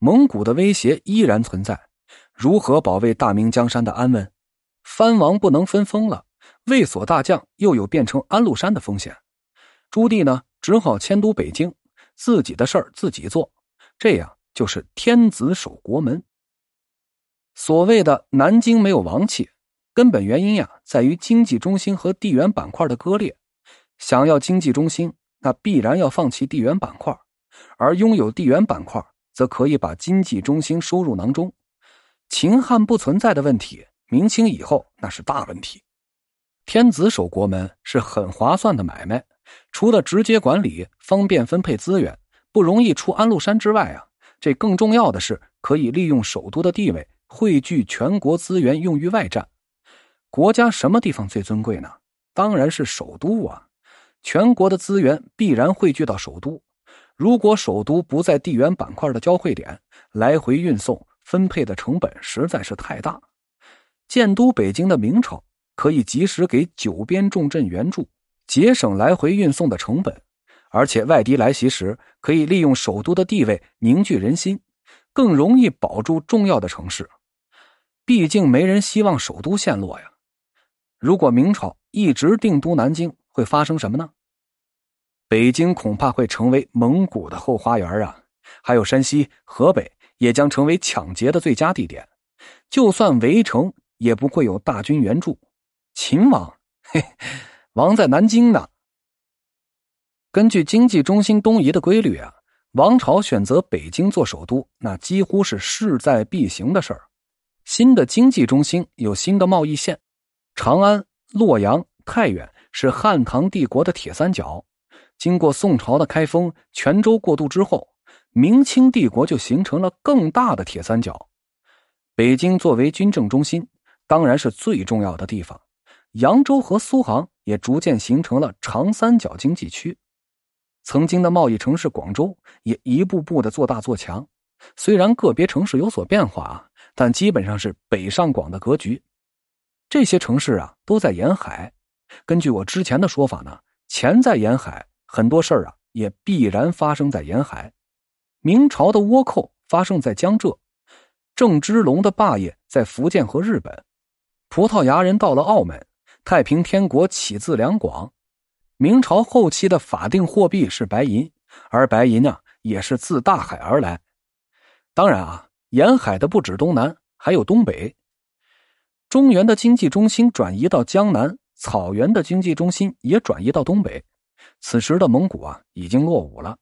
蒙古的威胁依然存在，如何保卫大明江山的安稳？藩王不能分封了，卫所大将又有变成安禄山的风险。朱棣呢，只好迁都北京，自己的事儿自己做，这样就是天子守国门。所谓的南京没有王气，根本原因呀，在于经济中心和地缘板块的割裂。想要经济中心，那必然要放弃地缘板块，而拥有地缘板块，则可以把经济中心收入囊中。秦汉不存在的问题，明清以后那是大问题。天子守国门是很划算的买卖，除了直接管理、方便分配资源、不容易出安禄山之外啊，这更重要的是可以利用首都的地位。汇聚全国资源用于外战，国家什么地方最尊贵呢？当然是首都啊！全国的资源必然汇聚到首都。如果首都不在地缘板块的交汇点，来回运送分配的成本实在是太大。建都北京的明朝可以及时给九边重镇援助，节省来回运送的成本，而且外敌来袭时可以利用首都的地位凝聚人心，更容易保住重要的城市。毕竟没人希望首都陷落呀。如果明朝一直定都南京，会发生什么呢？北京恐怕会成为蒙古的后花园啊！还有山西、河北也将成为抢劫的最佳地点。就算围城，也不会有大军援助。秦王，嘿，王在南京呢。根据经济中心东移的规律啊，王朝选择北京做首都，那几乎是势在必行的事儿。新的经济中心有新的贸易线，长安、洛阳、太原是汉唐帝国的铁三角。经过宋朝的开封、泉州过渡之后，明清帝国就形成了更大的铁三角。北京作为军政中心，当然是最重要的地方。扬州和苏杭也逐渐形成了长三角经济区。曾经的贸易城市广州也一步步的做大做强。虽然个别城市有所变化啊。但基本上是北上广的格局，这些城市啊都在沿海。根据我之前的说法呢，钱在沿海，很多事儿啊也必然发生在沿海。明朝的倭寇发生在江浙，郑芝龙的霸业在福建和日本，葡萄牙人到了澳门，太平天国起自两广。明朝后期的法定货币是白银，而白银呢也是自大海而来。当然啊。沿海的不止东南，还有东北。中原的经济中心转移到江南，草原的经济中心也转移到东北。此时的蒙古啊，已经落伍了。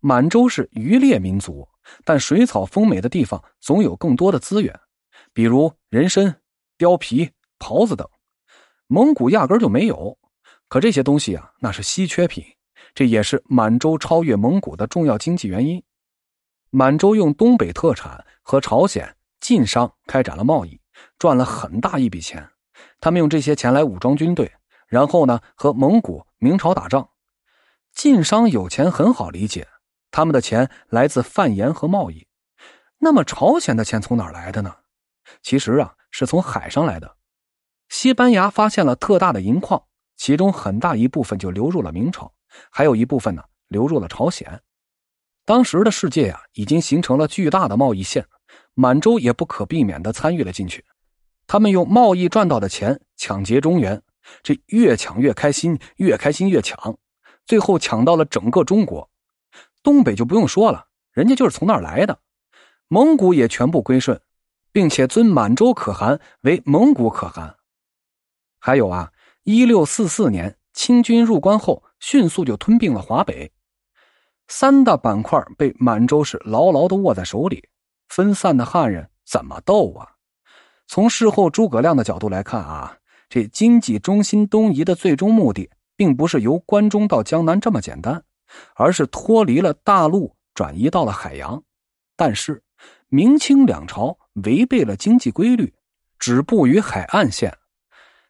满洲是渔猎民族，但水草丰美的地方总有更多的资源，比如人参、貂皮、袍子等。蒙古压根就没有。可这些东西啊，那是稀缺品，这也是满洲超越蒙古的重要经济原因。满洲用东北特产和朝鲜晋商开展了贸易，赚了很大一笔钱。他们用这些钱来武装军队，然后呢和蒙古、明朝打仗。晋商有钱很好理解，他们的钱来自贩盐和贸易。那么朝鲜的钱从哪儿来的呢？其实啊是从海上来的。西班牙发现了特大的银矿，其中很大一部分就流入了明朝，还有一部分呢流入了朝鲜。当时的世界呀，已经形成了巨大的贸易线，满洲也不可避免的参与了进去。他们用贸易赚到的钱抢劫中原，这越抢越开心，越开心越抢，最后抢到了整个中国。东北就不用说了，人家就是从那儿来的。蒙古也全部归顺，并且尊满洲可汗为蒙古可汗。还有啊，一六四四年清军入关后，迅速就吞并了华北。三大板块被满洲是牢牢的握在手里，分散的汉人怎么斗啊？从事后诸葛亮的角度来看啊，这经济中心东移的最终目的，并不是由关中到江南这么简单，而是脱离了大陆，转移到了海洋。但是明清两朝违背了经济规律，止步于海岸线。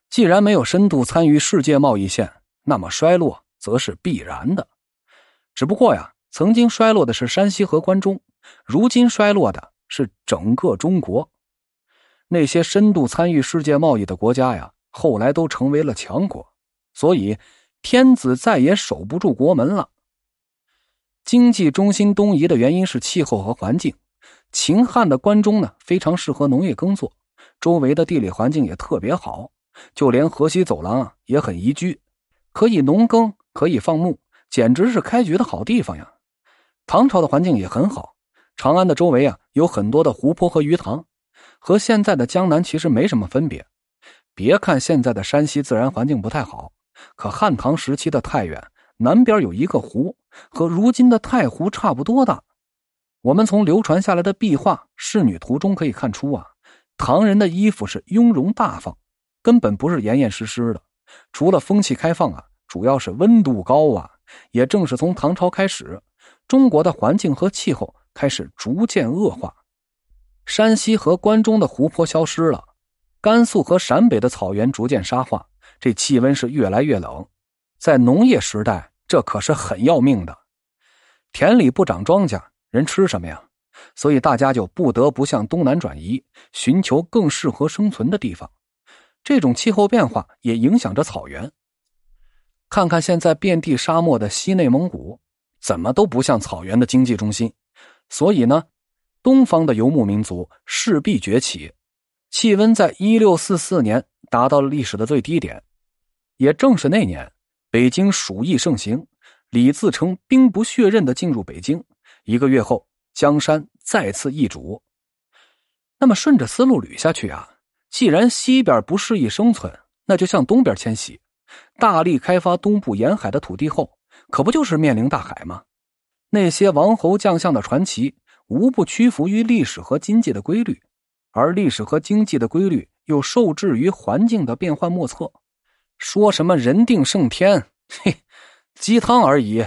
既然没有深度参与世界贸易线，那么衰落则是必然的。只不过呀。曾经衰落的是山西和关中，如今衰落的是整个中国。那些深度参与世界贸易的国家呀，后来都成为了强国，所以天子再也守不住国门了。经济中心东移的原因是气候和环境。秦汉的关中呢，非常适合农业耕作，周围的地理环境也特别好，就连河西走廊啊也很宜居，可以农耕，可以放牧，简直是开局的好地方呀。唐朝的环境也很好，长安的周围啊有很多的湖泊和鱼塘，和现在的江南其实没什么分别。别看现在的山西自然环境不太好，可汉唐时期的太原南边有一个湖，和如今的太湖差不多大。我们从流传下来的壁画《仕女图》中可以看出啊，唐人的衣服是雍容大方，根本不是严严实实的。除了风气开放啊，主要是温度高啊。也正是从唐朝开始，中国的环境和气候开始逐渐恶化，山西和关中的湖泊消失了，甘肃和陕北的草原逐渐沙化，这气温是越来越冷。在农业时代，这可是很要命的，田里不长庄稼。人吃什么呀？所以大家就不得不向东南转移，寻求更适合生存的地方。这种气候变化也影响着草原。看看现在遍地沙漠的西内蒙古，怎么都不像草原的经济中心。所以呢，东方的游牧民族势必崛起。气温在一六四四年达到了历史的最低点。也正是那年，北京鼠疫盛行，李自成兵不血刃的进入北京。一个月后，江山再次易主。那么顺着思路捋下去啊，既然西边不适宜生存，那就向东边迁徙，大力开发东部沿海的土地后，可不就是面临大海吗？那些王侯将相的传奇，无不屈服于历史和经济的规律，而历史和经济的规律又受制于环境的变幻莫测。说什么人定胜天，嘿，鸡汤而已。